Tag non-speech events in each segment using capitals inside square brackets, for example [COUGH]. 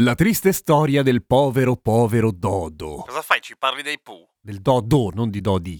La triste storia del povero povero Dodo. Cosa fai? Ci parli dei Pooh? Del Dodo, non di Dodi.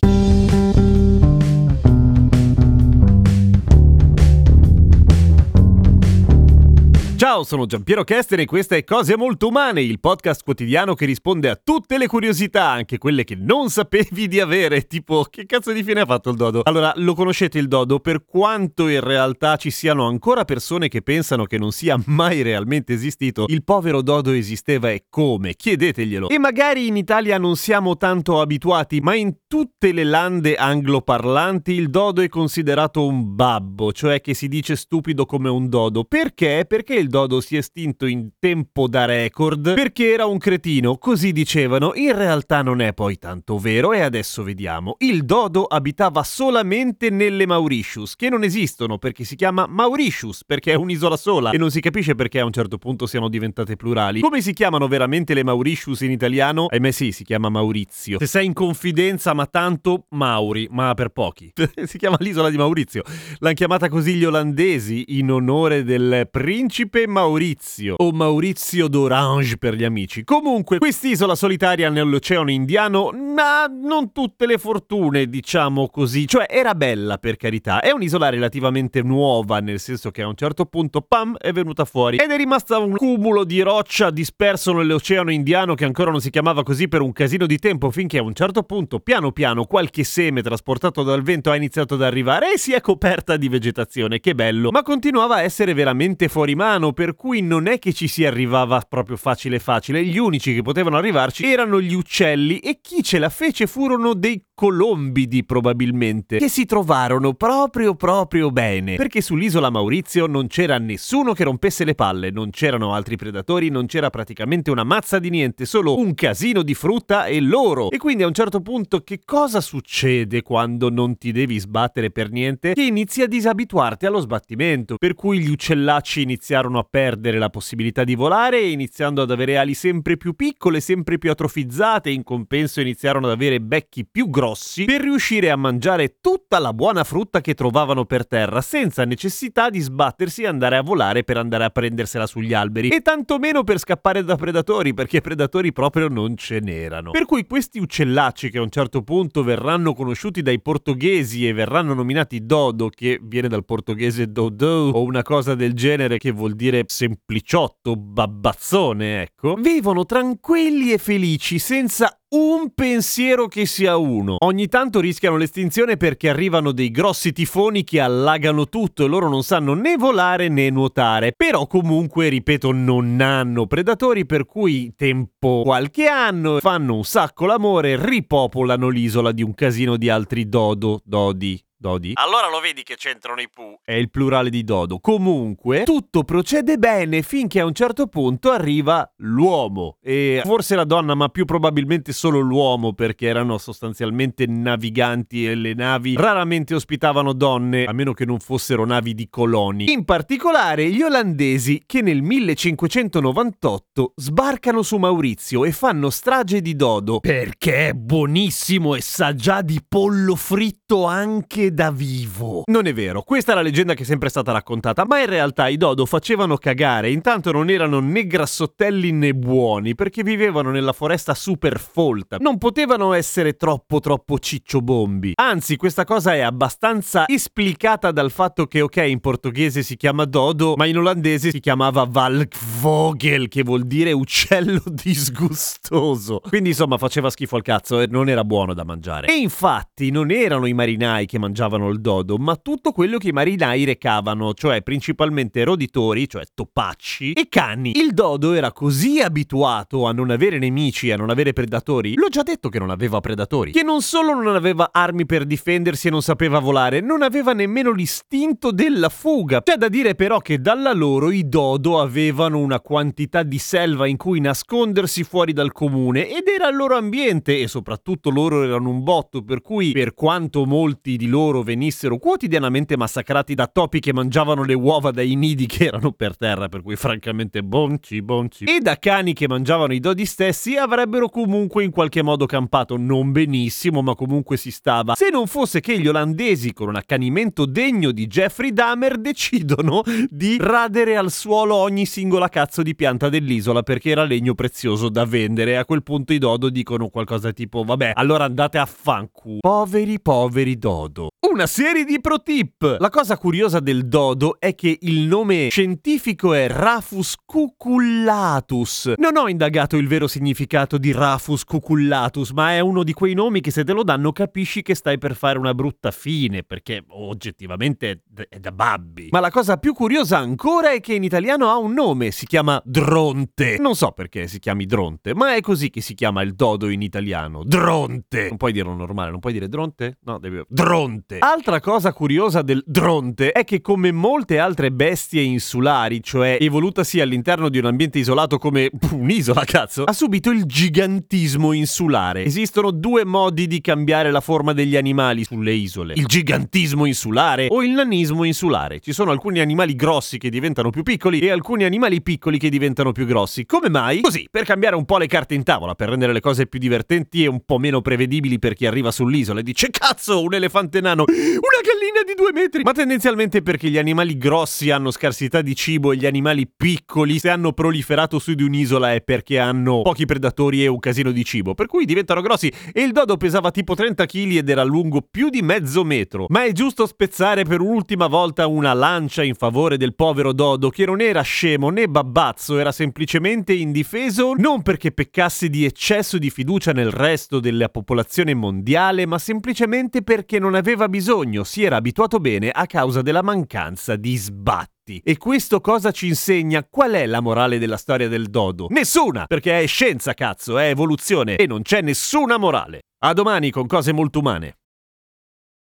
Ciao, sono Giampiero Kester e questa è Cose Molto Umane, il podcast quotidiano che risponde a tutte le curiosità, anche quelle che non sapevi di avere, tipo che cazzo di fine ha fatto il dodo? Allora, lo conoscete il dodo per quanto in realtà ci siano ancora persone che pensano che non sia mai realmente esistito, il povero dodo esisteva e come? Chiedeteglielo. E magari in Italia non siamo tanto abituati, ma in tutte le lande angloparlanti il dodo è considerato un babbo, cioè che si dice stupido come un dodo. Perché? Perché il dodo si è estinto in tempo da record perché era un cretino, così dicevano. In realtà non è poi tanto vero e adesso vediamo. Il dodo abitava solamente nelle Mauritius, che non esistono perché si chiama Mauritius, perché è un'isola sola e non si capisce perché a un certo punto siano diventate plurali. Come si chiamano veramente le Mauritius in italiano? Ahimè sì, si chiama Maurizio. Se sei in confidenza, ma tanto Mauri, ma per pochi. [LAUGHS] si chiama l'isola di Maurizio. L'hanno chiamata così gli olandesi in onore del principe Maurizio o Maurizio d'Orange per gli amici. Comunque, quest'isola solitaria nell'Oceano Indiano ha non tutte le fortune, diciamo così. Cioè, era bella per carità. È un'isola relativamente nuova, nel senso che a un certo punto, pam, è venuta fuori ed è rimasta un cumulo di roccia disperso nell'Oceano Indiano che ancora non si chiamava così per un casino di tempo, finché a un certo punto, piano piano, qualche seme trasportato dal vento ha iniziato ad arrivare e si è coperta di vegetazione. Che bello! Ma continuava a essere veramente fuori mano per cui non è che ci si arrivava proprio facile facile, gli unici che potevano arrivarci erano gli uccelli e chi ce la fece furono dei colombidi probabilmente, che si trovarono proprio proprio bene, perché sull'isola Maurizio non c'era nessuno che rompesse le palle, non c'erano altri predatori, non c'era praticamente una mazza di niente, solo un casino di frutta e loro. E quindi a un certo punto che cosa succede quando non ti devi sbattere per niente? Che inizi a disabituarti allo sbattimento, per cui gli uccellacci iniziarono a perdere la possibilità di volare iniziando ad avere ali sempre più piccole, sempre più atrofizzate, in compenso iniziarono ad avere becchi più grossi per riuscire a mangiare tutta la buona frutta che trovavano per terra senza necessità di sbattersi e andare a volare per andare a prendersela sugli alberi e tantomeno per scappare da predatori perché predatori proprio non ce n'erano. Per cui questi uccellacci che a un certo punto verranno conosciuti dai portoghesi e verranno nominati dodo che viene dal portoghese dodo o una cosa del genere che vuol dire sempliciotto, babbazzone, ecco, vivono tranquilli e felici senza un pensiero che sia uno. Ogni tanto rischiano l'estinzione perché arrivano dei grossi tifoni che allagano tutto e loro non sanno né volare né nuotare. Però comunque, ripeto, non hanno predatori per cui tempo qualche anno fanno un sacco l'amore, ripopolano l'isola di un casino di altri dodo, dodi, Dodi? Allora lo vedi che c'entrano i Pooh. È il plurale di Dodo. Comunque, tutto procede bene finché a un certo punto arriva l'uomo. E forse la donna, ma più probabilmente solo l'uomo, perché erano sostanzialmente naviganti e le navi raramente ospitavano donne, a meno che non fossero navi di coloni. In particolare gli olandesi che nel 1598 sbarcano su Maurizio e fanno strage di Dodo perché è buonissimo e sa già di pollo fritto anche da vivo. Non è vero, questa è la leggenda che è sempre stata raccontata, ma in realtà i dodo facevano cagare, intanto non erano né grassottelli né buoni, perché vivevano nella foresta super folta. Non potevano essere troppo troppo cicciobombi. Anzi, questa cosa è abbastanza esplicata dal fatto che, ok, in portoghese si chiama dodo, ma in olandese si chiamava Valkvogel, che vuol dire uccello [LAUGHS] disgustoso. Quindi insomma faceva schifo al cazzo e non era buono da mangiare. E infatti non erano i marinai che mangiavano mangiavano il dodo, ma tutto quello che i marinai recavano, cioè principalmente roditori, cioè topacci, e cani. Il dodo era così abituato a non avere nemici, a non avere predatori, l'ho già detto che non aveva predatori, che non solo non aveva armi per difendersi e non sapeva volare, non aveva nemmeno l'istinto della fuga. C'è da dire però che dalla loro i dodo avevano una quantità di selva in cui nascondersi fuori dal comune ed era il loro ambiente e soprattutto loro erano un botto, per cui per quanto molti di loro venissero quotidianamente massacrati da topi che mangiavano le uova dai nidi che erano per terra, per cui francamente bonci, bonci, e da cani che mangiavano i dodi stessi, avrebbero comunque in qualche modo campato non benissimo, ma comunque si stava. Se non fosse che gli olandesi, con un accanimento degno di Jeffrey Dahmer, decidono di radere al suolo ogni singola cazzo di pianta dell'isola perché era legno prezioso da vendere. A quel punto i dodo dicono qualcosa tipo: Vabbè, allora andate a fancu. Poveri, poveri dodo. Una serie di pro tip. La cosa curiosa del dodo è che il nome scientifico è Rafus cucullatus. Non ho indagato il vero significato di Rafus cucullatus, ma è uno di quei nomi che se te lo danno capisci che stai per fare una brutta fine, perché oggettivamente è da babbi. Ma la cosa più curiosa ancora è che in italiano ha un nome, si chiama Dronte. Non so perché si chiami Dronte, ma è così che si chiama il dodo in italiano. Dronte. Non puoi dirlo normale, non puoi dire Dronte? No, devi... Dronte. Altra cosa curiosa del Dronte è che come molte altre bestie insulari, cioè evolutasi all'interno di un ambiente isolato come un'isola, cazzo, ha subito il gigantismo insulare. Esistono due modi di cambiare la forma degli animali sulle isole. Il gigantismo insulare o il nanismo insulare. Ci sono alcuni animali grossi che diventano più piccoli e alcuni animali piccoli che diventano più grossi. Come mai? Così, per cambiare un po' le carte in tavola, per rendere le cose più divertenti e un po' meno prevedibili per chi arriva sull'isola e dice cazzo, un elefante nano, una gallina di due metri. Ma tendenzialmente perché gli animali grossi hanno scarsità di cibo e gli animali piccoli, se hanno proliferato su di un'isola, è perché hanno pochi predatori e un casino di cibo. Per cui diventano grossi. E il dodo pesava tipo 30 kg ed era lungo più di mezzo metro. Ma è giusto spezzare per un'ultima volta una lancia in favore del povero dodo, che non era scemo né babbazzo, era semplicemente indifeso, non perché peccasse di eccesso di fiducia nel resto della popolazione mondiale, ma semplicemente perché non aveva bisogno, si era abituato bene a causa della mancanza di sbatti. E questo cosa ci insegna? Qual è la morale della storia del dodo? Nessuna! Perché è scienza, cazzo, è evoluzione e non c'è nessuna morale. A domani con cose molto umane.